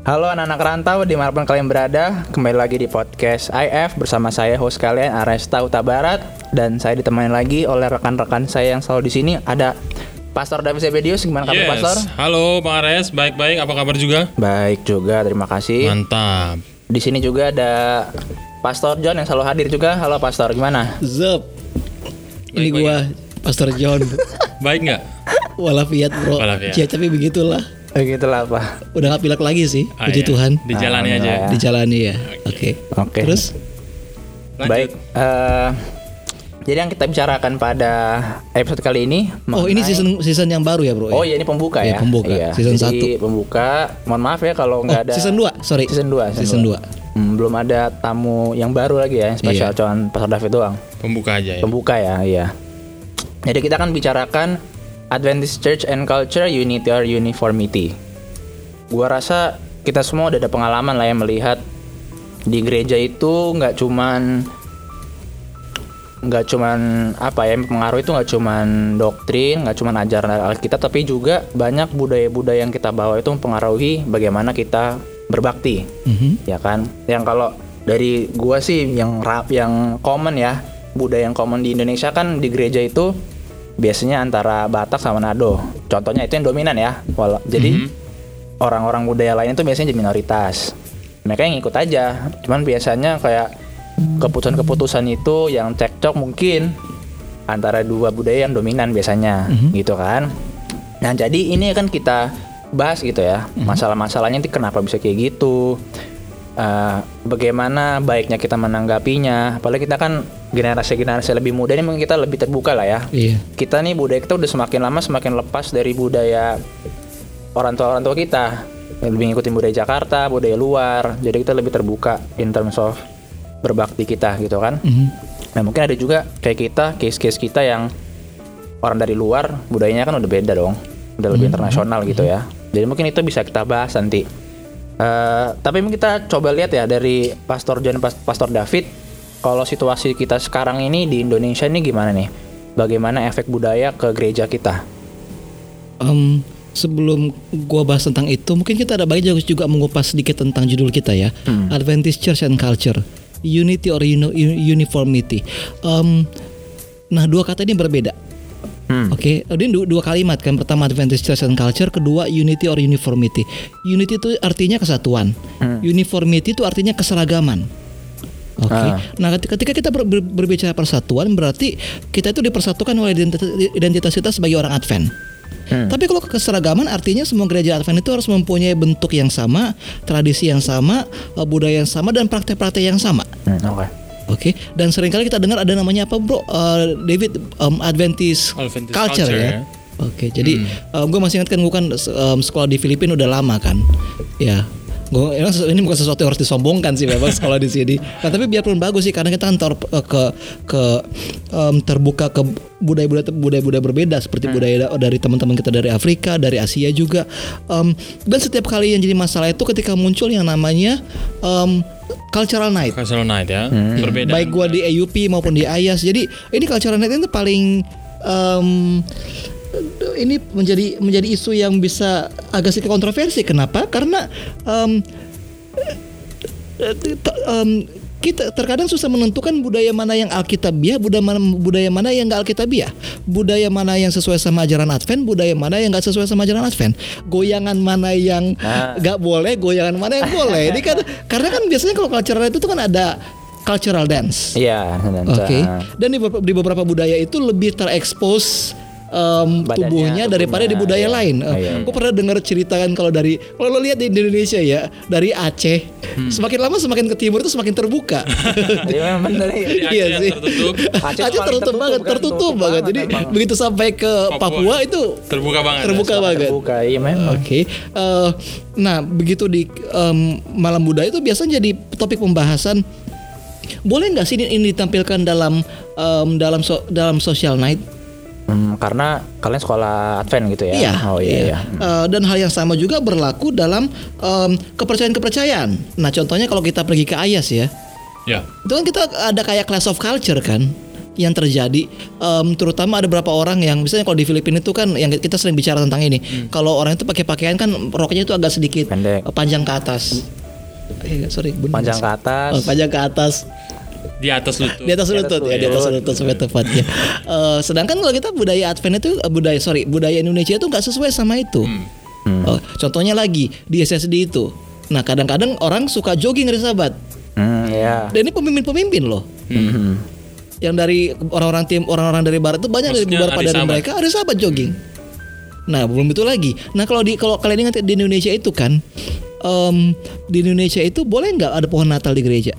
Halo anak-anak rantau di mana pun kalian berada Kembali lagi di podcast IF Bersama saya host kalian Aresta Uta Barat Dan saya ditemani lagi oleh rekan-rekan saya yang selalu di sini Ada Pastor David Zebedius Gimana kabar Pastor? Halo Bang Ares, baik-baik. Apa kabar juga? Baik juga, terima kasih Mantap. Di sini juga ada Pastor John yang selalu hadir juga Halo Pastor, gimana? Zup. Ini Baik, gua Pastor John. Baik nggak? Walafiat bro. Walafiat. Ya tapi begitulah. Begitulah apa Udah gak pilek lagi sih. Ah, Puji iya. Tuhan. Dijalani aja. Alhamdulillah. Dijalani ya. Oke. Oke. Terus Lanjut. Baik eh, Jadi yang kita bicarakan pada episode kali ini Oh ini season season yang baru ya bro. Oh ya? iya ini pembuka Iya, ya. pembuka. Iya. Season Jadi pembuka. Mohon maaf ya kalau nggak Oh, ada season 2 sorry. Season 2. Season 2. Hmm, belum ada tamu yang baru lagi ya, yang spesial Iya. cuman Pastor David doang. Pembuka aja ya. Pembuka ya, iya. Jadi kita akan bicarakan Adventist Church and Culture Unity or Uniformity. Gua rasa kita semua udah ada pengalaman lah ya melihat di gereja itu nggak cuman nggak cuman apa ya yang pengaruh itu nggak cuman doktrin nggak cuman ajaran Alkitab tapi juga banyak budaya-budaya yang kita bawa itu mempengaruhi bagaimana kita berbakti Mhm. ya kan yang kalau dari gua sih yang rap yang common ya budaya yang common di Indonesia kan di gereja itu biasanya antara Batak sama Nado contohnya itu yang dominan ya Wala- jadi orang-orang budaya lain itu biasanya jadi minoritas. Mereka yang ikut aja cuman biasanya kayak keputusan-keputusan itu yang cekcok mungkin antara dua budaya yang dominan biasanya gitu kan. Nah jadi ini kan kita bahas gitu ya masalah-masalahnya itu kenapa bisa kayak gitu Eh, bagaimana baiknya kita menanggapinya. Apalagi kita kan generasi-generasi lebih muda ini mungkin kita lebih terbuka lah ya. Iya. kita nih budaya kita udah semakin lama semakin lepas dari budaya orang tua orang tua kita. Lebih ngikutin budaya Jakarta budaya luar. Jadi kita lebih terbuka in terms of berbakti kita gitu kan. Mhm. nah mungkin ada juga kayak kita case-case kita yang orang dari luar budayanya kan udah beda dong. Udah lebih internasional gitu ya. Jadi mungkin itu bisa kita bahas nanti Eh, tapi kita coba lihat ya dari Pastor John Pas- Pastor David kalau situasi kita sekarang ini di Indonesia ini gimana nih bagaimana efek budaya ke gereja kita Em, sebelum gua bahas tentang itu, mungkin kita ada baiknya juga mengupas sedikit tentang judul kita ya. Hmm. Adventist Church and Culture, Unity or Uni- Uniformity. Em, nah, dua kata ini berbeda. Hmm. Oke, ini du- dua kalimat kan. Pertama Adventist Church and Culture, kedua Unity or Uniformity. Unity itu artinya kesatuan. Uniformity itu artinya keseragaman. Oke. Ah. Nah, ketika kita ber- ber- berbicara persatuan berarti kita itu dipersatukan oleh identitas, identitas kita sebagai orang Advent. Hmm. Tapi kalau keseragaman artinya semua gereja Advent itu harus mempunyai bentuk yang sama, tradisi yang sama, eh, budaya yang sama dan praktek-praktek yang sama. Hmm, oke Oke, dan sering kali kita dengar ada namanya apa, Bro? Eh, David um, Adventist, Adventist culture, culture, ya. ya. Oke, jadi gue masih ingat kan gue kan um, sekolah di Filipina udah lama kan, ya. Gue ini bukan sesuatu yang harus disombongkan sih memang sekolah di sini. Nah, tapi biarpun bagus sih karena kita kan ter- ke ke um, terbuka ke budaya-budaya budaya-budaya berbeda seperti budaya da- dari teman-teman kita dari Afrika, dari Asia juga. Um, dan setiap kali yang jadi masalah itu ketika muncul yang namanya um, cultural night Cultural night ya. Berbeda. baik gua di AUP maupun di IAS. Jadi ini cultural net itu paling em, ini menjadi menjadi isu yang bisa agak sedikit kontroversi. Kenapa? Karena t- em, kita terkadang susah menentukan budaya mana yang alkitabiah, budaya mana budaya mana yang nggak alkitabiah, budaya mana yang sesuai sama ajaran Advent, budaya mana yang nggak sesuai sama ajaran Advent, goyangan mana yang Nah. nggak boleh, goyangan mana yang boleh. Ini kan karena kan biasanya kalau cultural itu tuh kan ada cultural dance. iya dan- Oke. dan- Dan di beberapa, di beberapa budaya itu lebih terekspos em, Badannya, tubuhnya daripada di budaya iya. lain. Oh, iya, Gue pernah dengar cerita kan kalau dari kalau lo lihat di Indonesia ya dari Aceh Hmm. semakin lama semakin ke timur itu semakin terbuka. Ya iya sih. tertutup. Aceh Aceh, tertutup, tertutup banget, kan, tertutup tertutup banget. banget Jadi emang. begitu sampai ke Papua. Papua, itu Terbuka banget. terbuka banget. terbuka iya memang Oke, Eh, nah begitu di em, malam budaya itu biasanya jadi topik pembahasan. Boleh nggak sih ini, ini ditampilkan dalam em, dalam so- dalam social night? Hmm, karena kalian sekolah Advent gitu ya Iya. oh iya, iya. Eh, dan hal yang sama juga berlaku dalam em, kepercayaan-kepercayaan. Nah, contohnya kalau kita pergi ke Ayas ya, Ya. itu kan kita ada kayak class of culture kan. yang terjadi em, terutama ada beberapa orang yang misalnya kalau di Filipina itu kan yang kita sering bicara tentang ini kalau orang itu pakai pakaian kan roknya itu agak sedikit Pendek. panjang ke atas Eh, sorry bener Panjang ke atas. Oh, panjang ke atas Di atas lutut. di atas lutut ya di atas lutut sampai tepatnya Eh, sedangkan kalau kita budaya Advent itu eh, budaya sorry budaya Indonesia itu nggak sesuai sama itu Oh, contohnya lagi di SSD itu nah kadang-kadang orang suka jogging hari Sabat Hmm, ya. dan ini pemimpin-pemimpin loh Hmm. yang dari orang-orang tim orang-orang dari barat itu banyak dari Maksudnya beberapa hari dari mereka ada sahabat jogging. Nah belum itu lagi. Nah kalau di kalau kalian ingat di Indonesia itu kan em, di Indonesia itu boleh nggak ada pohon Natal di gereja?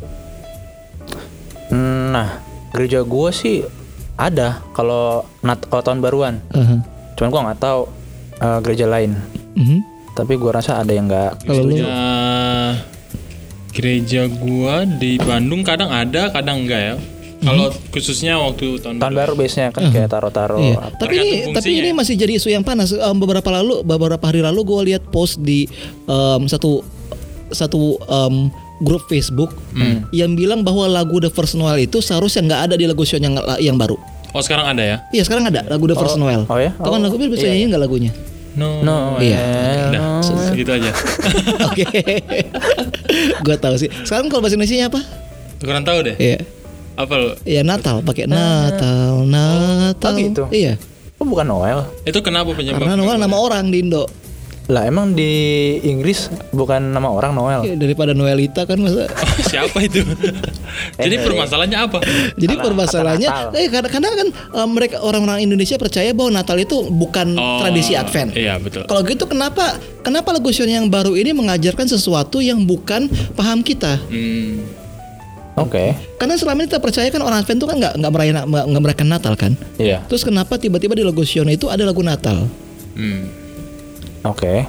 Nah, gereja gua sih ada kalau nat kalau tahun baruan. Aha. Cuman gua nggak tahu eh, gereja lain. Mhm. Tapi gua rasa ada yang nggak. Kalau lu Ya, gereja gua di Bandung kadang ada, kadang enggak ya. Kalau khususnya waktu tahun, Tahun baru biasanya kan kayak taro-taro. Iya. apa. Tapi ini tapi ini masih jadi isu yang panas. Em, beberapa lalu beberapa hari lalu gue lihat post di em, satu satu em, grup Facebook Hmm. yang bilang bahwa lagu The First Noel itu seharusnya nggak ada di lagu Sion yang yang baru. Oh sekarang ada ya? Iya sekarang ada lagu The First Noel. oh ya? Tahu kan Oh, lagu bisa iya, nyanyi nggak lagunya? No. No, Iya. Udah, segitu aja. Oke. gue tahu sih. Sekarang kalau bahasa Indonesia apa? Kurang tahu deh. Iya. Apa lo? Iya Natal pakai Natal, Natal. Oh, gitu? Iya. Oh bukan Noel. Itu kenapa penyebab? Karena Noel nama orang di Indo. Lah emang di Inggris bukan nama orang Noel. Iya, daripada Noelita kan masa. Siapa itu? Jadi permasalahannya apa? Jadi permasalahannya, eh karena, karena kan eh, mereka orang-orang Indonesia percaya bahwa Natal itu bukan Oh, tradisi Advent. Iya betul. Kalau gitu kenapa kenapa lagu Sion yang baru ini mengajarkan sesuatu yang bukan paham kita? Hmm, Oke. Karena selama ini kita percaya kan orang Advent itu kan nggak nggak merayakan nggak merayakan Natal kan? Iya. Terus kenapa tiba-tiba di lagu Sion itu ada lagu Natal? hmm. Oke.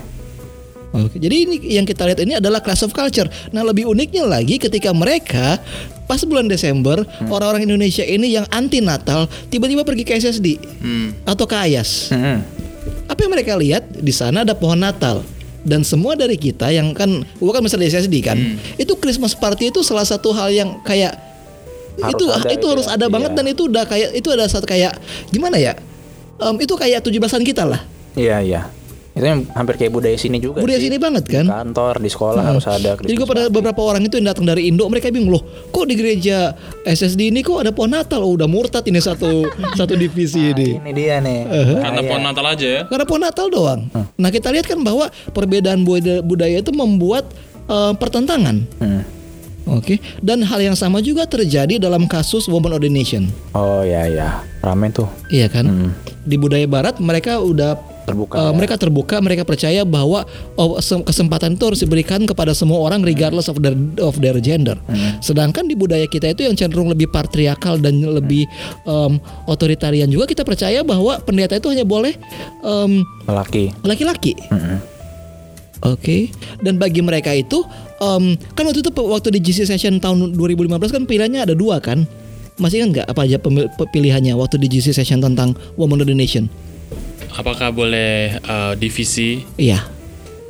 Oke, jadi ini yang kita lihat ini adalah class of culture. Nah, lebih uniknya lagi ketika mereka pas bulan Desember orang-orang Indonesia ini yang anti Natal tiba-tiba pergi ke SSD Hmm. atau ke Ayas. Hmm. Apa yang mereka lihat di sana ada pohon Natal dan semua dari kita yang kan gua kan misalnya di SSD kan itu Christmas party itu salah satu hal yang kayak Harus itu ada itu gitu harus ya. ada banget Iya. dan itu udah kayak itu ada satu kayak gimana ya Em, itu kayak 17-an kita lah Iya iya. Itu yang hampir kayak budaya sini juga. budaya sih. sini banget kan Di kantor, di sekolah harus ada. Jadi gue pada beberapa orang itu yang datang dari Indo mereka bingung loh, kok di gereja SSD ini kok ada pohon Natal? Oh, udah murtad ini satu satu divisi ini. Ini dia nih. Karena Bahaya. pohon Natal aja ya. Karena pohon Natal doang. Nah kita lihat kan bahwa perbedaan budaya, budaya itu membuat eh, pertentangan. Hmm. Oke. Dan hal yang sama juga terjadi dalam kasus woman ordination. Oh ya ya. Rame tuh. Iya kan? Hmm. Di budaya Barat mereka udah Terbuka. Uh, ya. mereka terbuka, mereka percaya bahwa oh, sem- kesempatan itu harus diberikan kepada semua orang regardless of their of their gender. Sedangkan di budaya kita itu yang cenderung lebih patriarkal dan lebih um, otoritarian juga kita percaya bahwa pendeta itu hanya boleh um, Lelaki. laki-laki. Mm-mm. Oke. Dan bagi mereka itu um, kan waktu itu waktu di GC session tahun 2015 kan pilihannya ada dua kan? Masih ingat nggak apa aja pilihannya waktu di GC session tentang woman ordination? Apakah boleh uh, divisi? Iya.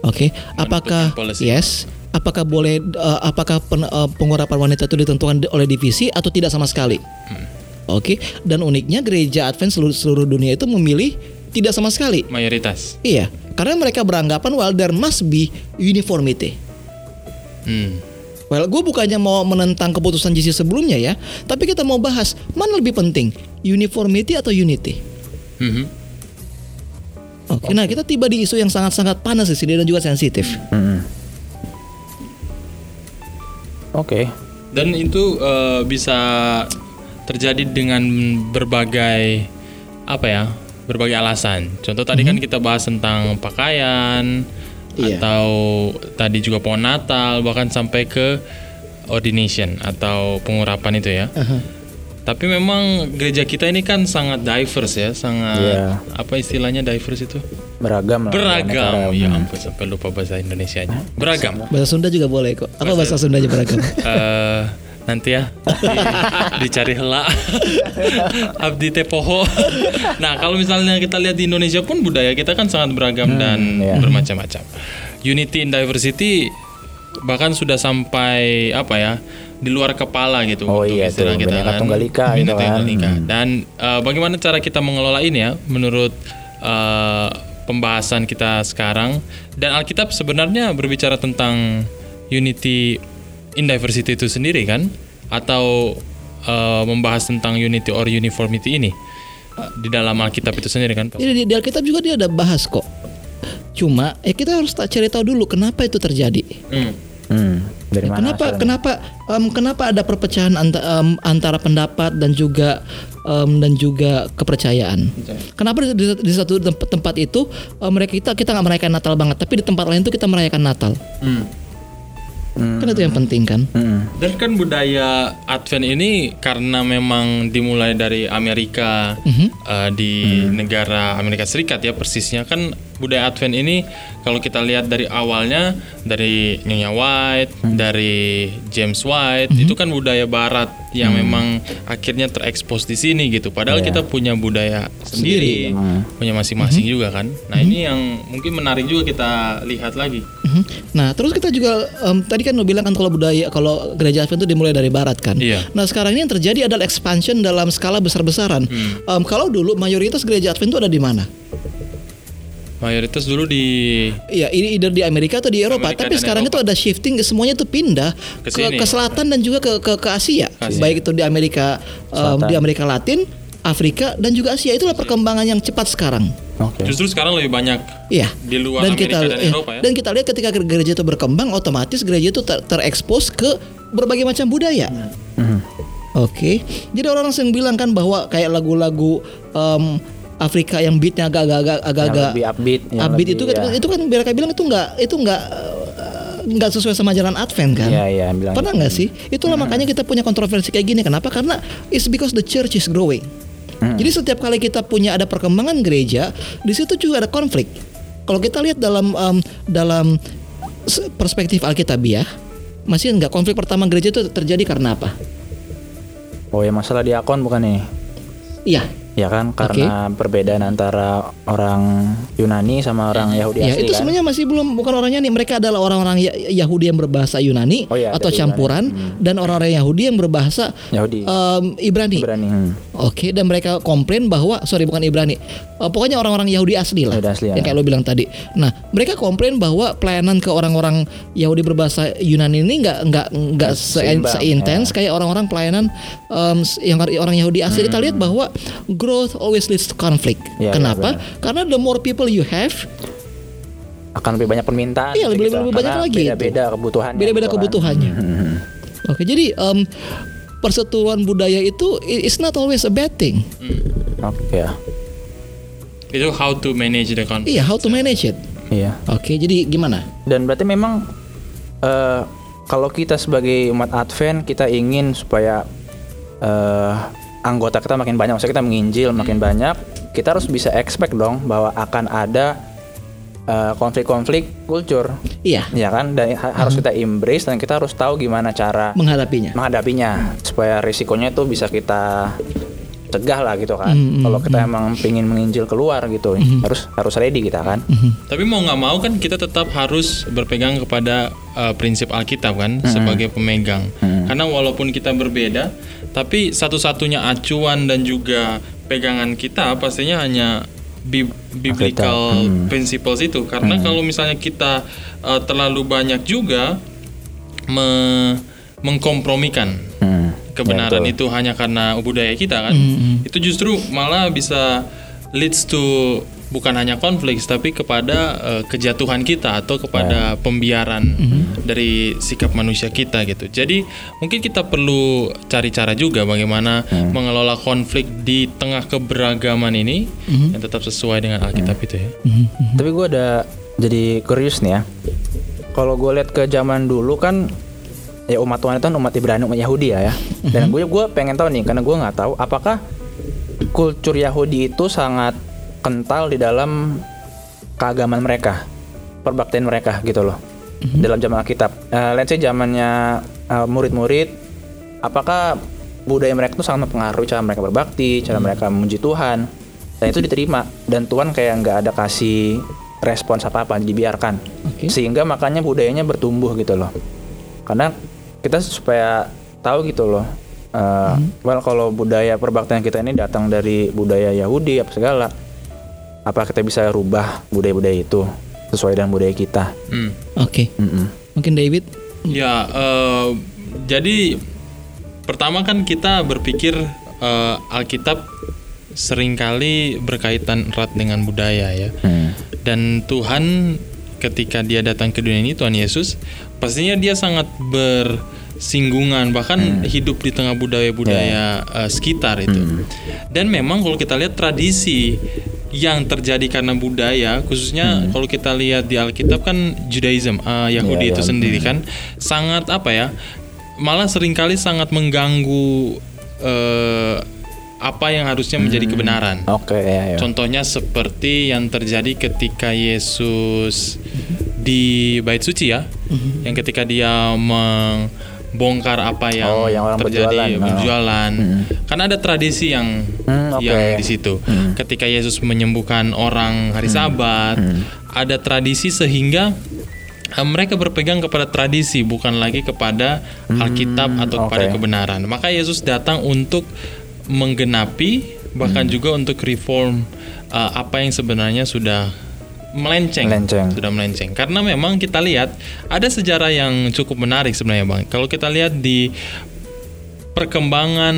Oke. Apakah policy. yes? Apakah boleh eh, apakah pen, eh, pengurapan wanita itu ditentukan di- oleh divisi atau tidak sama sekali? Oke. Dan uniknya gereja Advent seluruh seluruh dunia itu memilih tidak sama sekali. Mayoritas. Iya. Karena mereka beranggapan well there must be uniformity. Hmm. Well, gue bukannya mau menentang keputusan JC sebelumnya ya, tapi kita mau bahas mana lebih penting, uniformity atau unity. Mhm. Oke, nah kita tiba di isu yang sangat-sangat panas di sini dan juga sensitif. Mm-mm. Oke. Dan itu uh, bisa terjadi dengan berbagai apa ya? Berbagai alasan. Contoh tadi kan kita bahas tentang pakaian Iya. atau tadi juga pohon Natal bahkan sampai ke ordination atau pengurapan itu ya. Tapi memang gereja kita ini kan sangat diverse ya, sangat Iya. apa istilahnya diverse itu? Beragam lah. Beragam. Ya Hmm. ampun sampai lupa bahasa Indonesianya. Beragam. Bahasa Sunda juga boleh kok. Apa bahasa Sundanya beragam? eh nanti ya di- dicari hela abdi teh poho nah kalau misalnya kita lihat di Indonesia pun budaya kita kan sangat beragam dan iya. bermacam-macam unity in diversity bahkan sudah sampai apa ya di luar kepala gitu Oh untuk iya istilah tuh, kita kan. Tunggal Ika Bhinneka gitu kan. Tunggal Ika. Hmm. Dan eh, bagaimana cara kita mengelola ini ya menurut eh, pembahasan kita sekarang dan Alkitab sebenarnya berbicara tentang unity in diversity itu sendiri kan atau eh, membahas tentang unity or uniformity ini di dalam Alkitab itu sendiri kan? Jadi di, di Alkitab juga dia ada bahas kok. Cuma ya kita harus tak cari tahu dulu kenapa itu terjadi. Hmm. Hmm, dari mana? kenapa asalnya? kenapa em, kenapa ada perpecahan anta- em, antara pendapat dan juga em, dan juga kepercayaan? Kenapa di, di- di satu tempat, tempat itu em, mereka kita kita nggak merayakan Natal banget, tapi di tempat lain tuh kita merayakan Natal. Hmm. Kan itu yang penting kan? Hmm. Dan kan budaya Advent ini karena memang dimulai dari Amerika eh, di negara Amerika Serikat ya persisnya kan budaya Advent ini kalau kita lihat dari awalnya dari Nyonya White, dari James White itu kan budaya Barat yang memang akhirnya terekspos di sini gitu. Padahal kita punya budaya sendiri, punya masing-masing juga kan. Nah ini yang mungkin menarik juga kita lihat lagi. Mhm. Nah, terus kita juga em, tadi kan lo bilang kan kalau budaya kalau gereja Advent itu dimulai dari barat kan. Iya. Nah, sekarang ini yang terjadi adalah expansion dalam skala besar-besaran. Em, kalau dulu mayoritas gereja Advent itu ada di mana? Mayoritas dulu di Iya, ini either di Amerika atau di Eropa. Amerika Tapi sekarang Eropa. itu ada shifting, semuanya itu pindah Ke ke, ke selatan dan juga ke ke, ke Asia. Asia. Baik itu di Amerika Selatan. di Amerika Latin, Afrika dan juga Asia. Itulah perkembangan yang cepat sekarang. Oke. justru sekarang lebih banyak Iya. di luar dan Amerika kita dan eh, Eropa ya. dan kita lihat ketika gereja itu berkembang, otomatis gereja itu ter- terekspos ke berbagai macam budaya. Hmm. Oke, jadi orang yang bilang kan bahwa kayak lagu-lagu em, Afrika yang beatnya agak-agak agak-agak lebih upbeat, yang upbeat lebih, itu kan ya. itu kan mereka bilang itu nggak itu nggak eh, nggak sesuai sama jalan Advent kan? Iya, iya, bilang Pernah gitu. nggak sih? Itulah makanya kita punya kontroversi kayak gini. Kenapa? Karena it's because the church is growing. Hmm. Jadi setiap kali kita punya ada perkembangan gereja, di situ juga ada konflik. Kalau kita lihat dalam em, dalam perspektif Alkitabiah, masih nggak konflik pertama gereja itu terjadi karena apa? Oh ya masalah diakon bukan nih? Iya, Ya kan karena perbedaan antara orang Yunani sama orang Yahudi ya asli itu kan? sebenarnya masih belum bukan orangnya nih. Mereka adalah orang-orang Ya- Yahudi yang berbahasa Yunani Oh iya, atau campuran dan orang-orang Yahudi yang berbahasa Yahudi. em, Ibrani. Berani. Hmm. Oke, dan mereka komplain bahwa sorry bukan Ibrani, Eh, pokoknya orang-orang Yahudi asli lah, Yahudi asli, yang ya. kayak lo bilang tadi. Nah, mereka komplain bahwa pelayanan ke orang-orang Yahudi berbahasa Yunani ini nggak nggak nggak se- seintens ya. kayak orang-orang pelayanan em, yang orang Yahudi asli. Kita lihat bahwa growth always leads to conflict. Ya, ya, Kenapa? Karena the more people you have, Akan lebih banyak permintaan. Iya, lebih- gitu. lebih banyak Karena lagi. Beda-beda kebutuhan. beda-beda kebutuhannya. Hmm. Oke, jadi em, persetujuan budaya itu i- it's not always a bad thing. Oke ya. Itu how to manage the conflict. Iya, how to manage it. Iya. Oke, jadi gimana? Dan berarti memang eh, kalau kita sebagai umat Advent kita ingin supaya eh, anggota kita makin banyak, maksudnya kita menginjil makin banyak, kita harus bisa expect dong bahwa akan ada eh, konflik-konflik kultur, Iya, ya kan? Dan ha- harus kita embrace dan kita harus tahu gimana cara menghadapinya. menghadapinya supaya risikonya itu bisa kita cegah lah gitu kan. Mm, mm, Kalau kita emang pengen menginjil keluar gitu, harus harus ready kita kan. Tapi mau nggak mau kan kita tetap harus berpegang kepada uh, prinsip Alkitab kan sebagai pemegang. Karena walaupun kita berbeda, tapi satu-satunya acuan dan juga pegangan kita pastinya hanya bi- biblical principles itu. Karena kalau misalnya kita uh, terlalu banyak juga me- mengkompromikan Hmm. Kebenaran Ya, itu hanya karena budaya kita kan? Itu justru malah bisa leads to bukan hanya konflik tapi kepada eh, kejatuhan kita atau kepada pembiaran dari sikap manusia kita gitu. Jadi mungkin kita perlu cari cara juga bagaimana mengelola konflik di tengah keberagaman ini yang tetap sesuai dengan Alkitab itu ya. Tapi gue ada jadi curious nih ya. Kalau gue lihat ke zaman dulu kan ya umat Tuhan itu kan umat Ibrani, umat Yahudi ya ya. Dan gue gue pengen tahu nih karena gue nggak tahu apakah kultur Yahudi itu sangat kental di dalam keagamaan mereka, perbaktian mereka gitu loh. Dalam zaman Alkitab. Eh, let's say zamannya eh, murid-murid apakah budaya mereka itu sangat mempengaruhi cara mereka berbakti, cara mereka memuji Tuhan, dan itu diterima dan Tuhan kayak nggak ada kasih respons apa apa dibiarkan Oke. sehingga makanya budayanya bertumbuh gitu loh karena kita supaya tahu gitu loh. Eh, Well kalau budaya perbaktian kita ini datang dari budaya Yahudi apa segala, apa kita bisa rubah budaya-budaya itu sesuai dengan budaya kita? Hmm. Oke. Mm-mm. Mungkin David. Ya, eh, jadi pertama kan kita berpikir eh, Alkitab sering kali berkaitan erat dengan budaya ya. Hmm. Dan Tuhan ketika dia datang ke dunia ini Tuhan Yesus pastinya dia sangat bersinggungan bahkan hidup di tengah budaya-budaya eh, sekitar itu. Dan memang kalau kita lihat tradisi yang terjadi karena budaya khususnya kalau kita lihat di Alkitab kan Judaism eh, Yahudi Ya, itu ya. sendiri kan sangat apa ya malah sering kali sangat mengganggu eh, apa yang harusnya menjadi kebenaran. Oke ya, ya. Contohnya seperti yang terjadi ketika Yesus di bait suci ya, yang ketika dia membongkar apa yang, Oh, yang orang terjadi berjualan. Oh. berjualan. Karena ada tradisi yang Hmm, oke. yang di situ. Ketika Yesus menyembuhkan orang hari Sabat, ada tradisi sehingga eh, mereka berpegang kepada tradisi bukan lagi kepada Alkitab atau kepada oke. kebenaran. Maka Yesus datang untuk menggenapi bahkan juga untuk reform uh, apa yang sebenarnya sudah melenceng, Melenceng. sudah melenceng. Karena memang kita lihat ada sejarah yang cukup menarik sebenarnya bang. Kalau kita lihat di perkembangan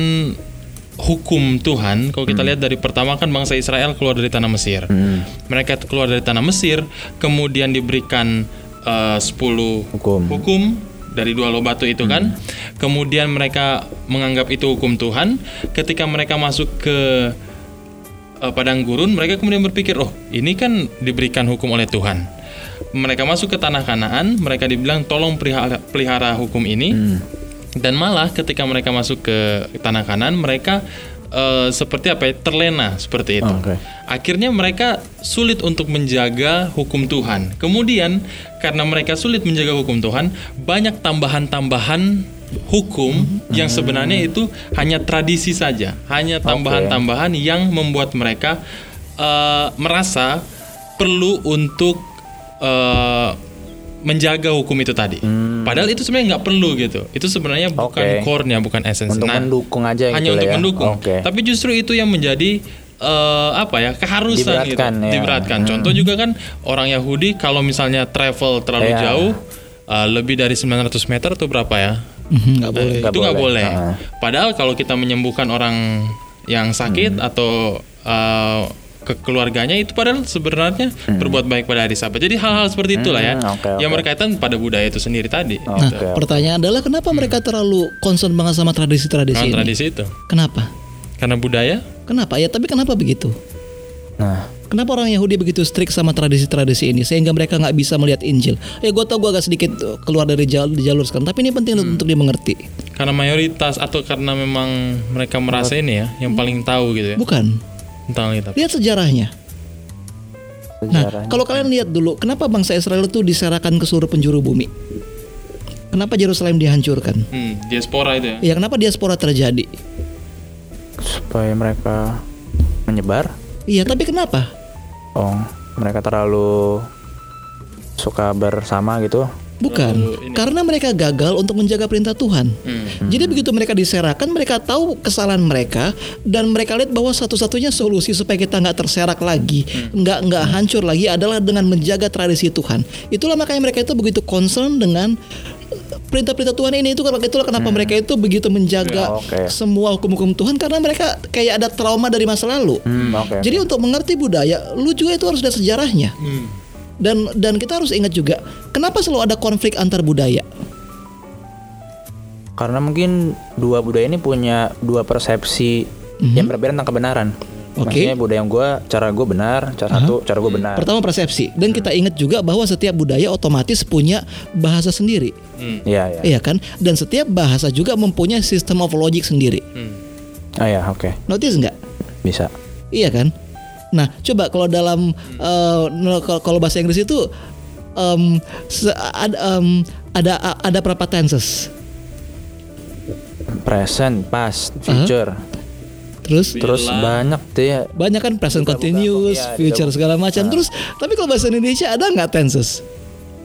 hukum Tuhan, kalau kita lihat dari pertama kan bangsa Israel keluar dari tanah Mesir. Hmm. Mereka keluar dari tanah Mesir, kemudian diberikan eh, 10 Hukum. hukum dari dua loh batu itu kan. Kemudian mereka menganggap itu hukum Tuhan. Ketika mereka masuk ke eh, padang gurun, mereka kemudian berpikir, "Oh, ini kan diberikan hukum oleh Tuhan." Mereka masuk ke tanah Kanaan, mereka dibilang, "Tolong pelihara, pelihara hukum ini." Dan malah ketika mereka masuk ke tanah Kanaan, mereka eh, seperti apa ya, terlena seperti itu. Oke. Akhirnya mereka sulit untuk menjaga hukum Tuhan. Kemudian karena mereka sulit menjaga hukum Tuhan, banyak tambahan-tambahan hukum yang sebenarnya itu hanya tradisi saja, hanya tambahan-tambahan yang membuat mereka eh, merasa perlu untuk eh, menjaga hukum itu tadi. Padahal itu sebenarnya nggak perlu gitu. Itu sebenarnya bukan Oke. core-nya, bukan esensi. Untuk Nah, mendukung aja hanya gitu untuk ya. mendukung. Oke. Tapi justru itu yang menjadi eh, apa ya keharusan Diberatkan, gitu. ya. Diberatkan. Contoh juga kan orang Yahudi kalau misalnya travel terlalu Iya. jauh eh, lebih dari 900 meter atau berapa ya? Mhm, nggak boleh. Itu nggak boleh. boleh. Ah. Padahal kalau kita menyembuhkan orang yang sakit Hmm. atau eh, ke keluarganya itu padahal sebenarnya berbuat baik pada hari Sabat. Jadi hal-hal seperti itulah ya Hmm, oke, yang berkaitan pada budaya itu sendiri tadi. Oh, Nah, Oke. pertanyaan adalah kenapa mereka terlalu concern banget sama tradisi-tradisi Nah, ini? tradisi itu. Kenapa? Karena budaya Kenapa? Ya, tapi kenapa begitu? Nah, Kenapa orang Yahudi begitu strict sama tradisi-tradisi ini sehingga mereka nggak bisa melihat Injil? Ya gue tau gue agak sedikit uh, keluar dari jalur, jalur sekarang, tapi ini penting Hmm. untuk dimengerti. karena mayoritas atau karena memang mereka merasa ini ya yang paling tahu gitu ya Bukan. tentang Alkitab. Lihat sejarahnya. Nah, sejarahnya. kalau kalian lihat dulu, kenapa bangsa Israel itu diserahkan ke seluruh penjuru bumi? Kenapa Yerusalem dihancurkan? Hmm, diaspora itu ya. Ya, kenapa diaspora terjadi? supaya mereka menyebar. Iya, tapi kenapa? Oh, mereka terlalu suka bersama gitu. Bukan, karena mereka gagal untuk menjaga perintah Tuhan. Hmm. Jadi begitu mereka diserahkan, mereka tahu kesalahan mereka dan mereka lihat bahwa satu-satunya solusi supaya kita nggak terserak lagi, nggak nggak hancur lagi adalah dengan menjaga tradisi Tuhan. Itulah makanya mereka itu begitu concern dengan perintah-perintah Tuhan ini. Itu itulah kenapa mereka itu begitu menjaga Ya, oke. semua hukum-hukum Tuhan karena mereka kayak ada trauma dari masa lalu. Hmm, oke. Jadi untuk mengerti budaya, lu juga itu harus ada sejarahnya. Hmm. Dan dan kita harus ingat juga kenapa selalu ada konflik antar budaya. Karena mungkin dua budaya ini punya dua persepsi yang berbeda tentang kebenaran. Oke. Maksudnya budaya yang gue, cara gue benar, cara satu, cara gue benar. Pertama persepsi dan kita ingat juga bahwa setiap budaya otomatis punya bahasa sendiri. Hmm. Iya, iya. Iya kan? Dan setiap bahasa juga mempunyai system of logic sendiri. Hmm. Oh ya, oke. Notice nggak? Bisa. Iya kan? Nah, coba kalau dalam eh, kalau- kalau bahasa Inggris itu em, se- ada em, ada ada berapa tenses? Present, past, future. Terus Terus banyak tuh ya. banyak kan present continuous, iya, future segala macam. Terus tapi kalau bahasa Indonesia ada nggak tenses?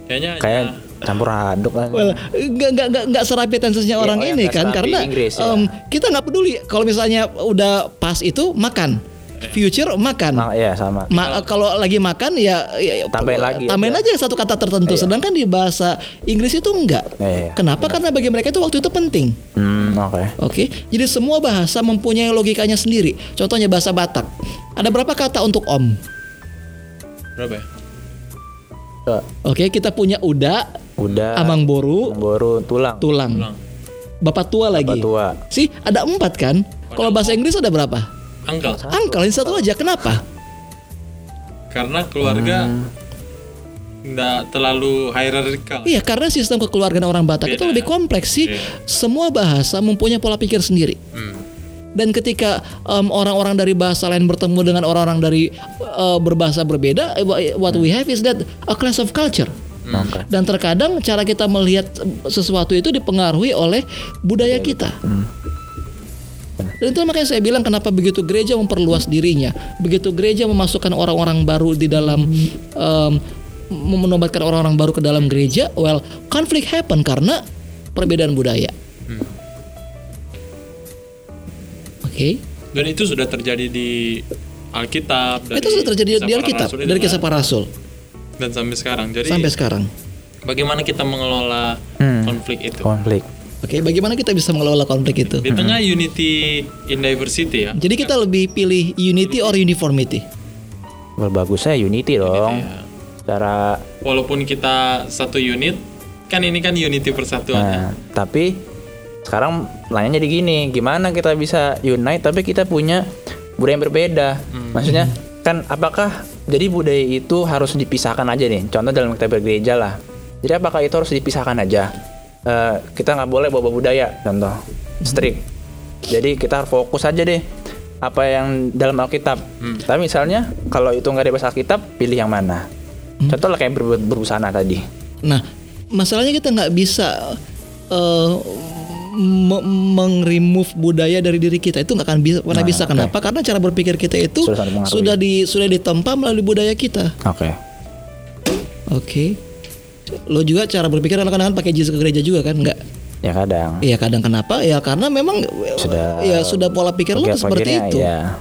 Kayaknya Kayak campur aduk kan. Well, nggak nggak nggak nggak serapi tensesnya Iya, orang oh, yang ini nggak kan karena Inggris, ya. em, kita nggak peduli kalau misalnya udah pas itu makan, future makan. Nah, ya sama. Ma- kalau lagi makan ya, ya Tambahin lagi tambahin aja. aja satu kata tertentu. Sedangkan di bahasa Inggris itu enggak. Iya. Kenapa? Karena bagi mereka itu waktu itu penting. Hmm, oke. Oke, jadi semua bahasa mempunyai logikanya sendiri. Contohnya bahasa Batak. Ada berapa kata untuk om? Berapa ya? Oke, kita punya uda, Udah. amang boru, Baru tulang. tulang. Pulang. Bapak tua lagi. Bapak tua. Sih, ada empat kan? Kalau bahasa Inggris ada berapa? Angkel. Angkel ini satu aja. Kenapa? Karena keluarga Hmm. nggak terlalu hierarkal. Iya, karena sistem kekeluargaan orang Batak itu Beda. lebih kompleks sih. Iya. Semua bahasa mempunyai pola pikir sendiri. Hmm. Dan ketika em, orang-orang dari bahasa lain bertemu dengan orang-orang dari eh, berbahasa berbeda, eh, wha- what we have is that a class of culture. Oke. Dan terkadang cara kita melihat sesuatu itu dipengaruhi oleh budaya kita. Dan itu makanya saya bilang kenapa begitu gereja memperluas dirinya, begitu gereja memasukkan orang-orang baru di dalam em, menobatkan orang-orang baru ke dalam gereja, well, konflik happen karena perbedaan budaya. Oke. Dan itu sudah terjadi di Alkitab. Itu sudah terjadi di Alkitab Rasul dari kan. kisah para rasul Dan sampai sekarang. Jadi sampai sekarang. bagaimana kita mengelola Hmm. konflik itu? Konflik. Oke, bagaimana kita bisa mengelola konflik itu? Di tengah unity in diversity ya. Jadi kita lebih pilih unity or uniformity. Well, bagusnya unity dong. ya. Cara Walaupun kita satu unit, kan ini kan unity persatuan ya. Nah, tapi sekarang nanya jadi gini, gimana kita bisa unite tapi kita punya budaya yang berbeda? Maksudnya kan apakah jadi budaya itu harus dipisahkan aja nih? Contoh dalam kita bergereja lah. Jadi apakah itu harus dipisahkan aja? Eh, kita nggak boleh bawa budaya, contoh strict. Jadi kita harus fokus aja deh apa yang dalam Alkitab. Tapi misalnya kalau itu nggak ada bahasa Alkitab, pilih yang mana? Contoh lah kayak ber- berbusana tadi. Nah, masalahnya kita nggak bisa me- meng-remove budaya dari diri kita itu nggak akan bisa pernah Nah, bisa oke. kenapa karena cara berpikir kita itu Sudah sudah di sudah ditempa melalui budaya kita Oke. oke lo juga cara berpikir kadang-kadang pakai jis ke gereja juga kan nggak Ya kadang. Iya kadang kenapa ya karena memang Sudah- ya sudah pola pikir lo tuh seperti itu Ya.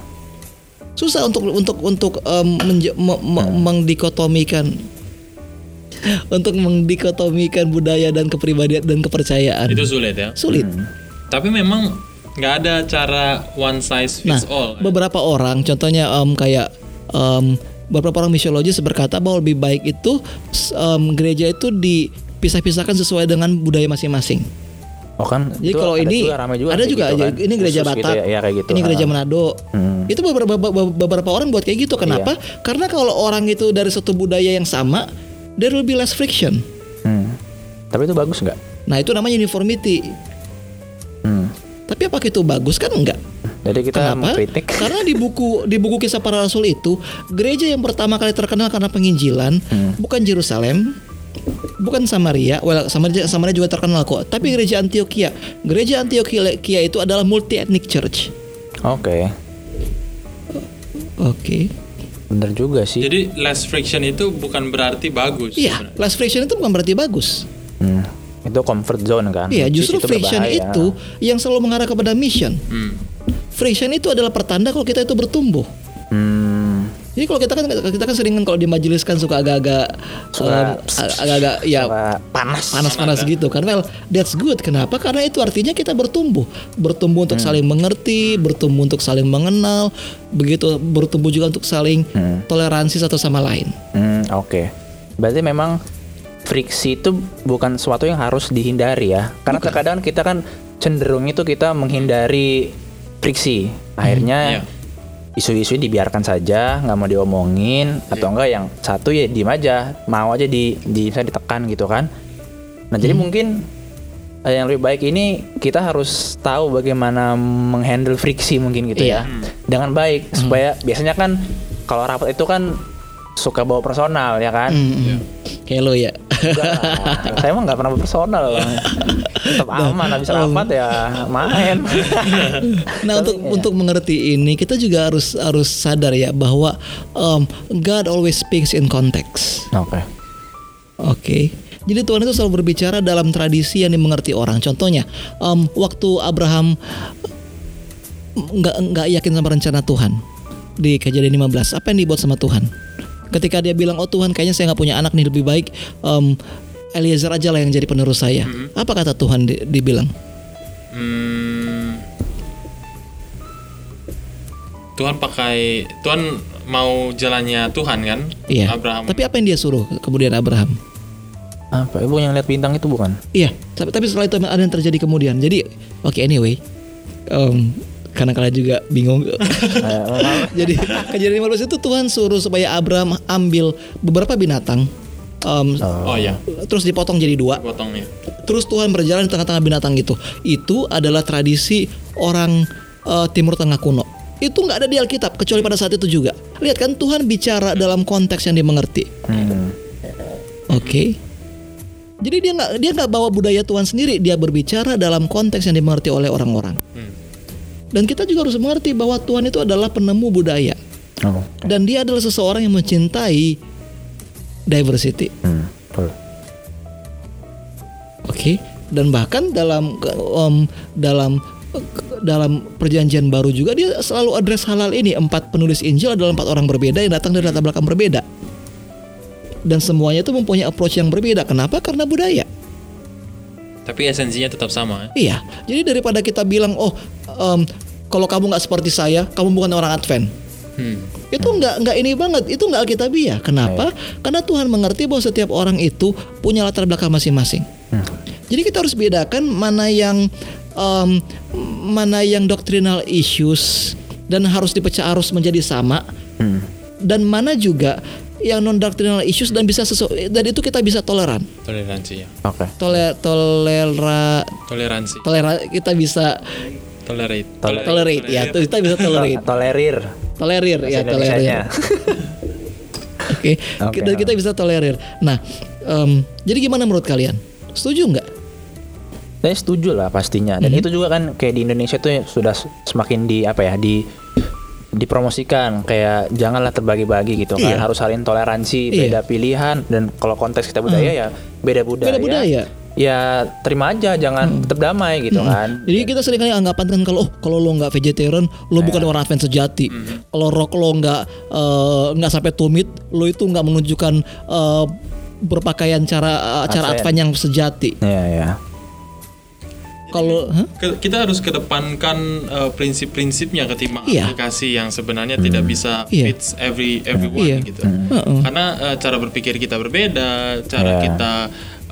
susah untuk untuk untuk em, menje- me- me- Hmm. mengdikotomikan untuk mengdikotomikan budaya dan kepribadian dan kepercayaan Itu sulit ya. sulit Tapi memang nggak ada cara one size Nah, fits all. beberapa orang, contohnya em, kayak em, beberapa orang misiologis berkata bahwa lebih baik itu em, gereja itu dipisah-pisahkan sesuai dengan budaya masing-masing. Oh kan. Jadi kalau ini juga, ramai juga ada juga, gitu kan. ini gereja Khusus gitu Batak, ya, ya, kayak gitu. ini gereja. Manado. Hmm. Itu beberapa, beberapa orang buat kayak gitu. Kenapa? Iya. Karena kalau orang itu dari satu budaya yang sama, there will be less friction. Hmm. Tapi itu bagus nggak? Nah itu namanya uniformity. Hmm. Tapi apakah itu bagus kan enggak? Jadi kita Kenapa? mengkritik. Karena di buku di buku kisah para rasul itu gereja yang pertama kali terkenal karena penginjilan Hmm. bukan Yerusalem, bukan Samaria. Well, Samaria, Samaria juga terkenal kok. Tapi gereja Antioquia. Gereja Antioquia itu adalah multi ethnic church. Oke. Oke. Bener juga sih. Jadi less friction itu bukan berarti bagus. Iya, less friction itu bukan berarti bagus. Hmm. Itu comfort zone kan. Iya, justru itu friction berbahaya. itu yang selalu mengarah kepada mission. Hmm. Friction itu adalah pertanda kalau kita itu bertumbuh. Hmm. Jadi kalau kita kan kita kan sering kan kalau di majelis kan suka agak-agak em, agak-agak ya panas. panas-panas gitu kan. Well, that's good. Kenapa? Karena itu artinya kita bertumbuh, bertumbuh untuk saling mengerti, bertumbuh untuk saling mengenal, begitu bertumbuh juga untuk saling Hmm. toleransi satu sama lain. Hmm, oke. Berarti memang friksi itu bukan sesuatu yang harus dihindari ya. Karena terkadang kita kan cenderung itu kita menghindari friksi. Akhirnya Iya. isu-isu dibiarkan saja, nggak mau diomongin atau enggak yang satu ya diem aja, mau aja di di misalnya ditekan gitu kan. Nah, jadi mungkin eh, yang lebih baik ini kita harus tahu bagaimana menghandle friksi mungkin gitu Iya. ya. Dengan baik supaya biasanya kan kalau rapat itu kan suka bawa personal ya kan. Hmm, hmm. Kayak lo ya. Enggak saya emang nggak pernah bawa personal tetap aman habis rapat ya main Nah untuk untuk mengerti ini kita juga harus harus sadar ya bahwa um, God always speaks in context. oke Oke. Jadi Tuhan itu selalu berbicara dalam tradisi yang dimengerti orang. Contohnya, em, waktu Abraham nggak nggak yakin sama rencana Tuhan di kejadian 15, apa yang dibuat sama Tuhan? Ketika dia bilang, oh Tuhan kayaknya saya nggak punya anak nih lebih baik em, Eliezer aja lah yang jadi penerus saya. Apa kata Tuhan di- dibilang? Hmm, Tuhan pakai Tuhan mau jalannya Tuhan kan? Iya. Abraham. Tapi apa yang dia suruh kemudian Abraham? Apa? Ibu yang lihat bintang itu bukan? Iya, tapi tapi setelah itu ada yang terjadi kemudian. Jadi, oke anyway, em, karena kalian juga bingung. Jadi kejadian 15 itu Tuhan suruh supaya Abraham ambil beberapa binatang, em, oh ya, terus dipotong jadi dua. potongnya. Terus Tuhan berjalan di tengah-tengah binatang itu. Itu adalah tradisi orang eh, Timur Tengah kuno. Itu nggak ada di Alkitab kecuali pada saat itu juga. Lihat kan Tuhan bicara dalam konteks yang dimengerti. Hmm. Oke. Jadi dia nggak dia nggak bawa budaya Tuhan sendiri, dia berbicara dalam konteks yang dimengerti oleh orang-orang. Hmm. Dan kita juga harus mengerti bahwa Tuhan itu adalah penemu budaya Oh. dan dia adalah seseorang yang mencintai diversity. Hmm. Betul. Oke. Dan bahkan dalam em, dalam dalam perjanjian baru juga dia selalu address halal ini. Empat penulis Injil adalah empat orang berbeda yang datang dari latar belakang berbeda. Dan semuanya itu mempunyai approach yang berbeda. Kenapa? Karena budaya. Tapi esensinya tetap sama. ya? Iya. Jadi daripada kita bilang, oh, em, kalau kamu nggak seperti saya, kamu bukan orang Advent. Hmm. Itu nggak nggak ini banget. Itu nggak alkitabiah. Kenapa? Karena Tuhan mengerti bahwa setiap orang itu punya latar belakang masing-masing. Hmm. Jadi kita harus bedakan mana yang em, mana yang doctrinal issues dan harus dipecah arus menjadi sama Hmm. dan mana juga yang non doctrinal issues dan bisa sesu dan itu kita bisa toleran. Toleransi ya. Oke. Toler tolera Toleransi. tolera kita bisa Tolerate. tolerate ya tuh kita bisa tolerate Tolerir. Tolerir ya tolerir oke Oke. dan kita bisa tolerir nah em, jadi gimana menurut kalian setuju nggak Saya setuju lah pastinya. Dan Mhm. itu juga kan kayak di Indonesia tuh sudah semakin di apa ya di dipromosikan kayak janganlah terbagi-bagi gitu kan Iya. harus saling toleransi Iya. beda pilihan dan kalau konteks kita budaya ya beda budaya Beda budaya. Ya terima aja jangan tetap damai gitu kan Jadi kita sering kali anggapan kan kalau oh, kalau lo nggak vegetarian, lo bukan orang Advent sejati. Kalau rock lo nggak eh, nggak sampai tumit, lo itu nggak menunjukkan eh, berpakaian cara eh, cara Advent. Yang sejati. ya ya Kalau? Ke- kita harus kedepankan uh, prinsip-prinsipnya ketimbang Iya. aplikasi yang sebenarnya tidak bisa Iya. fits every everyone Iya. gitu. Karena uh, cara berpikir kita berbeda, cara Iya. kita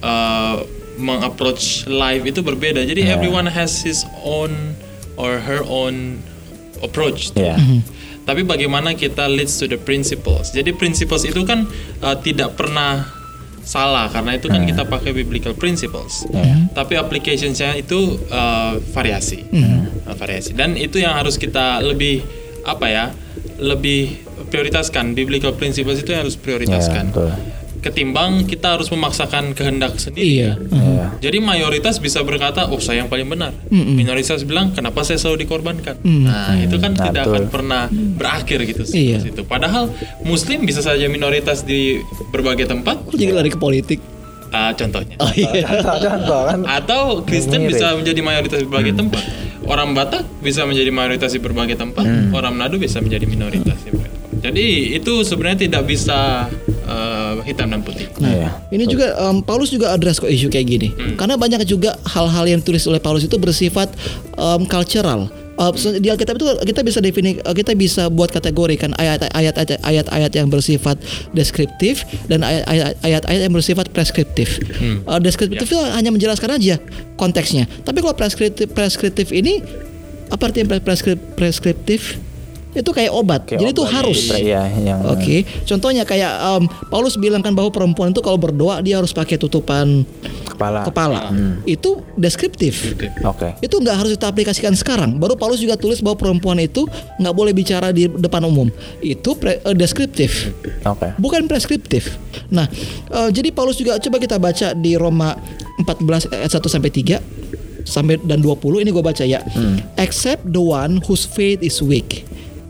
uh, mengapproach life itu berbeda. Jadi Iya. everyone has his own or her own approach. tuh. ya Tapi bagaimana kita leads to the principles. Jadi principles itu kan uh, tidak pernah salah karena itu kan kita pakai biblical principles. Tapi applicationsnya itu uh, variasi, Uh, variasi. Dan itu yang harus kita lebih apa ya, lebih prioritaskan. Biblical principles itu yang harus prioritaskan. betul Ketimbang kita harus memaksakan kehendak sendiri. Iya. ya Jadi mayoritas bisa berkata, oh saya yang paling benar. Minoritas bilang, kenapa saya selalu dikorbankan? Nah itu kan Nah, tidak betul. akan pernah berakhir gitu. Iya. itu. Padahal Muslim bisa saja minoritas di berbagai tempat. Jadi lari ke politik? Ah, contohnya. Oh iya. contoh kan Atau Kristen Mirip. bisa menjadi mayoritas di berbagai tempat. Orang Batak bisa menjadi mayoritas di berbagai tempat. Orang Manado bisa menjadi minoritas di berbagai tempat. Jadi itu sebenarnya tidak bisa eh, hitam dan putih. Nah, Iya. ini juga em, Paulus juga address kok isu kayak gini. Karena banyak juga hal-hal yang ditulis oleh Paulus itu bersifat em, cultural. So, di Alkitab itu kita bisa defini eh, kita bisa buat kategori kan ayat-ayat ayat-ayat yang bersifat deskriptif dan ayat-ayat yang bersifat preskriptif. Eh, deskriptif itu hanya menjelaskan aja konteksnya. Tapi kalau preskriptif preskriptif ini apa artinya preskrip- preskriptif? Itu kayak obat. Kayak Jadi itu obat, harus. ya yang Oke, contohnya kayak em, Paulus bilang kan bahwa perempuan itu kalau berdoa dia harus pakai tutupan kepala kepala. Itu deskriptif. oke Itu nggak harus kita aplikasikan sekarang. Baru Paulus juga tulis bahwa perempuan itu nggak boleh bicara di depan umum. Itu pre- eh, deskriptif, oke bukan preskriptif. Nah, eh, jadi Paulus juga coba kita baca di Roma 14 ayat 1 sampai 3 sampai dan 20 ini gue baca ya. Except the one whose faith is weak,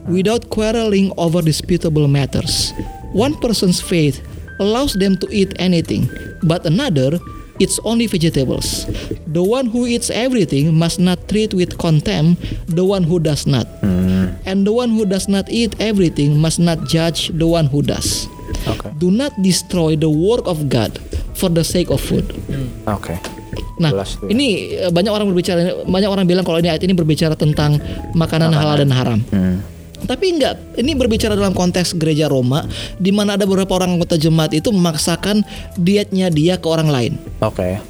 without quarreling over disputable matters. One person's faith allows them to eat anything, but another eats only vegetables. The one who eats everything must not treat with contempt the one who does not. And the one who does not eat everything must not judge the one who does. Oke. Do not destroy the work of God for the sake of food. Oke. Nah, Jelas ya. ini eh, banyak orang berbicara, banyak orang bilang kalau ini ayat ini berbicara tentang makanan, halal dan haram. Hmm. Tapi enggak, ini berbicara dalam konteks gereja Roma di mana ada beberapa orang anggota jemaat itu memaksakan dietnya dia ke orang lain. Oke.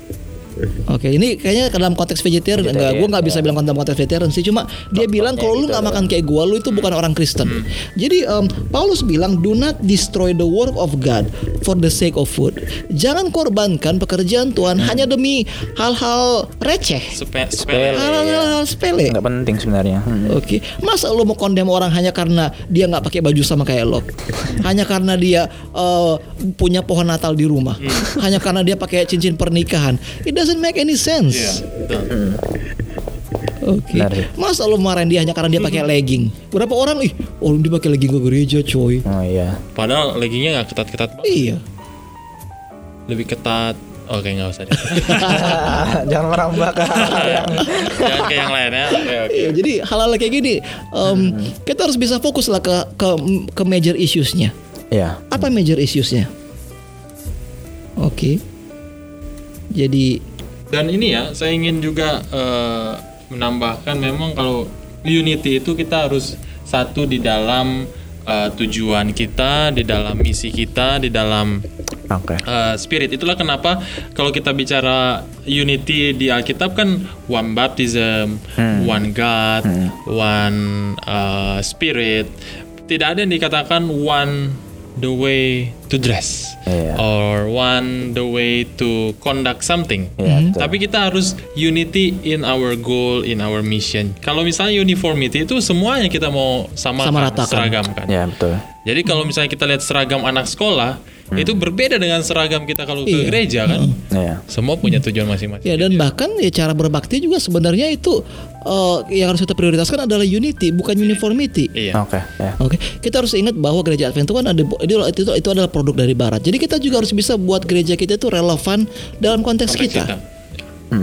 Oke, ini kayaknya dalam konteks vegetarian enggak, gue nggak bisa bilang dalam konteks vegetarian sih, cuma dia bilang kalau lu nggak makan kayak gua, lu itu bukan orang Kristen. Jadi em, Paulus bilang, do not destroy the work of God for the sake of food. Jangan korbankan pekerjaan Tuhan hanya demi hal-hal receh, Sepe, Sepele. hal-hal sepele. Nggak penting sebenarnya. Hmm. Oke, masa lo mau kondem orang hanya karena dia nggak pakai baju sama kayak lo, hanya karena dia eh, punya pohon Natal di rumah, hanya karena dia pakai cincin pernikahan, it doesn't make any sense. Iya, betul. Oke, sih. masa lo marahin dia hanya karena dia pakai legging? Berapa orang ih, oh dia pakai legging ke gereja, coy. Oh iya. Padahal leggingnya nggak ketat-ketat banget. Iya, Lebih ketat. Oke nggak usah deh. Jangan merambah ke yang Jangan ke yang lain ya. Oke oke. Iya, jadi hal-hal kayak gini, em, kita harus bisa fokus lah ke ke ke major issues-nya. Iya. Apa major issues-nya? Oke. Jadi Dan ini ya, saya ingin juga eh, menambahkan memang kalau unity itu kita harus satu di dalam eh, tujuan kita, di dalam misi kita, di dalam Oke. eh, spirit. Itulah kenapa kalau kita bicara unity di Alkitab kan one baptism, one God, one eh, spirit. Tidak ada yang dikatakan one the way to dress Iya. or one the way to conduct something. Iya, betul. Tapi kita harus unity in our goal, in our mission. Kalau misalnya uniformity itu semuanya kita mau sama Samaratakan. seragamkan. Ya betul. Jadi kalau misalnya kita lihat seragam anak sekolah, itu berbeda dengan seragam kita kalau ke Iya. gereja kan. Iya. Semua punya tujuan masing-masing. Ya dan bahkan ya cara berbakti juga sebenarnya itu eh, yang harus kita prioritaskan adalah unity bukan uniformity. Iya. Oke. Ya. Oke, kita harus ingat bahwa gereja Advent itu kan ada itu, itu itu adalah produk dari Barat. Jadi kita juga harus bisa buat gereja kita itu relevan dalam konteks, Konteks kita. kita.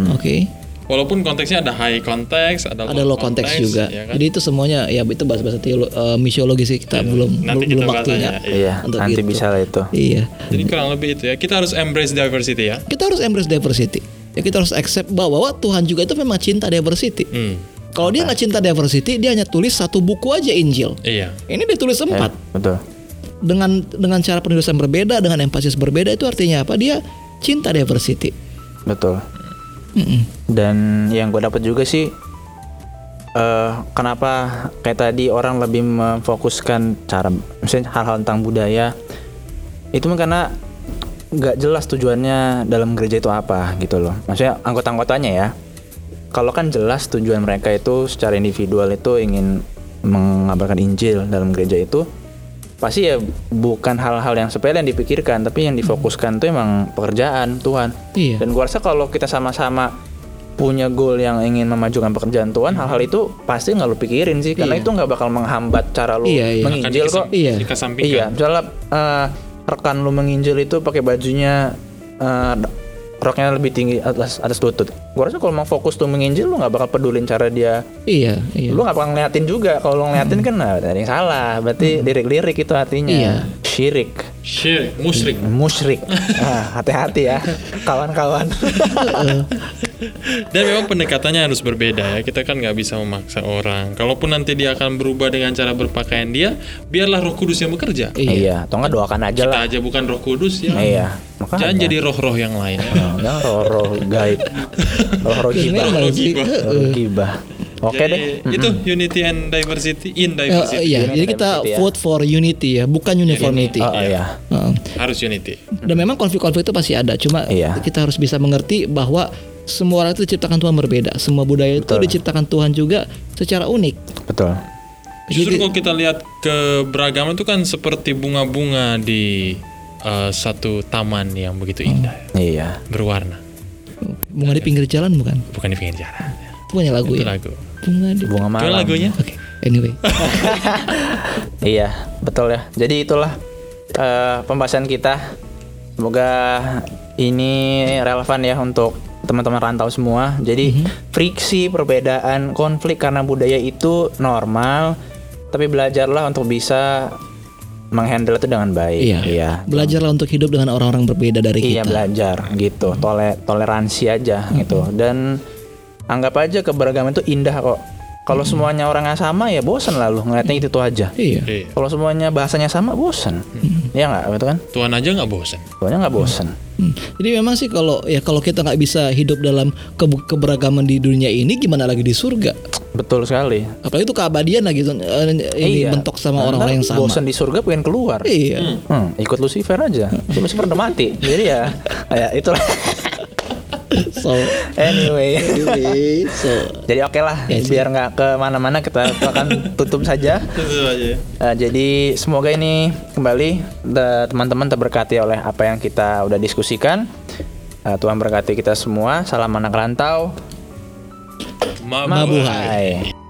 Oke, Walaupun konteksnya ada high context, ada, ada low konteks juga. ya kan? Jadi itu semuanya ya itu bahasa-bahasa teolo, eh, misiologi sih kita belum Nanti belum, kita waktunya. aja, Iya. Untuk Nanti itu. bisa lah itu. Iya. Jadi kurang lebih itu ya. Kita harus embrace diversity ya. Kita harus embrace diversity. Ya kita harus accept bahwa bahwa Tuhan juga itu memang cinta diversity. Hmm. Kalau dia nggak cinta diversity, dia hanya tulis satu buku aja Injil. Iya. Ini dia tulis Ya, empat. betul. dengan dengan cara penulisan berbeda dengan emphasis berbeda itu artinya apa dia cinta diversity Betul. Mm-mm. Dan yang gue dapat juga sih eh kenapa kayak tadi orang lebih memfokuskan cara misalnya hal-hal tentang budaya itu karena nggak jelas tujuannya dalam gereja itu apa gitu loh. Maksudnya anggota-anggotanya ya. Kalau kan jelas tujuan mereka itu secara individual itu ingin mengabarkan Injil dalam gereja itu pasti ya bukan hal-hal yang sepele yang dipikirkan tapi yang difokuskan tuh emang pekerjaan Tuhan iya dan gua rasa kalau kita sama-sama punya goal yang ingin memajukan pekerjaan Tuhan, hal-hal itu pasti nggak lu pikirin sih, karena Iya. itu nggak bakal menghambat cara lu Iya, iya. Menginjil kok. Iya. Iya, misalnya eh, rekan lu menginjil itu pakai bajunya eh, roknya lebih tinggi atas atas lutut. Gua rasa kalau mau fokus tuh menginjil lu nggak bakal pedulin cara dia. iya iya Lu nggak bakal ngeliatin juga. Kalau lu ngeliatin kan nah, ada yang salah. Berarti lirik-lirik itu artinya Iya. syirik, Syirik, musyrik. musyrik. ah, hati-hati ya, kawan-kawan. Dan memang pendekatannya harus berbeda ya. Kita kan nggak bisa memaksa orang. Kalaupun nanti dia akan berubah dengan cara berpakaian dia, biarlah Roh Kudus yang bekerja. iya Iya, atau nggak doakan aja Kita lah. aja bukan Roh Kudus ya. Iya, makanya. Jangan jadi roh-roh yang lain. ya. Oh, jangan roh-roh gaib, gibah, Roh gibah. roh gibah. Oke deh. Itu unity and diversity in Eh, diversity. iya Unity jadi kita diversity ya. vote for unity ya bukan uniformity Oh iya, Heeh. Harus unity. dan memang konflik-konflik itu pasti ada cuma Iya. kita harus bisa mengerti bahwa semua orang itu diciptakan Tuhan berbeda semua budaya itu Betul. diciptakan Tuhan juga secara unik betul. Justru Jadi- kalau kita lihat keberagaman itu kan seperti bunga-bunga di eh, satu taman yang begitu indah, Iya. berwarna. Bunga di pinggir jalan bukan Bukan di pinggir jalan. itu punya lagu Itu ya lagu. bunga di Bunga Itu malam. lagunya. oke anyway Iya, betul ya. Jadi itulah eh, pembahasan kita. Semoga ini relevan ya untuk teman-teman rantau semua. Jadi friksi, perbedaan, konflik karena budaya itu normal, tapi belajarlah untuk bisa menghandle itu dengan baik. Iya. Iya. Belajarlah untuk hidup dengan orang-orang berbeda dari Iya kita. belajar gitu, Tole- toleransi aja gitu. Dan anggap aja keberagaman itu indah kok. Kalau semuanya orangnya sama ya bosan lah lu ngeliatnya itu tuh aja. Iya. Iya. Kalau semuanya bahasanya sama bosan. Iya nggak gitu kan? Tuhan aja nggak bosan. Soalnya nggak bosan. Hmm. Jadi memang sih kalau ya kalau kita nggak bisa hidup dalam ke- keberagaman di dunia ini gimana lagi di surga? Betul sekali. Apalagi itu keabadian lagi eh, ini bentok sama Nah, orang-orang yang sama. Bosan di surga pengen keluar. Iya. Hmm, ikut Lucifer aja. Lucifer udah mati. Jadi ya, ya itulah. So anyway. anyway, so Jadi oke lah, Ya, sih. biar nggak ke mana-mana kita akan tutup saja. Itu aja. Uh, jadi semoga ini kembali teman-teman terberkati oleh apa yang kita udah diskusikan. Uh, Tuhan berkati kita semua. Salam anak rantau. Mabuhay. Mabuhay.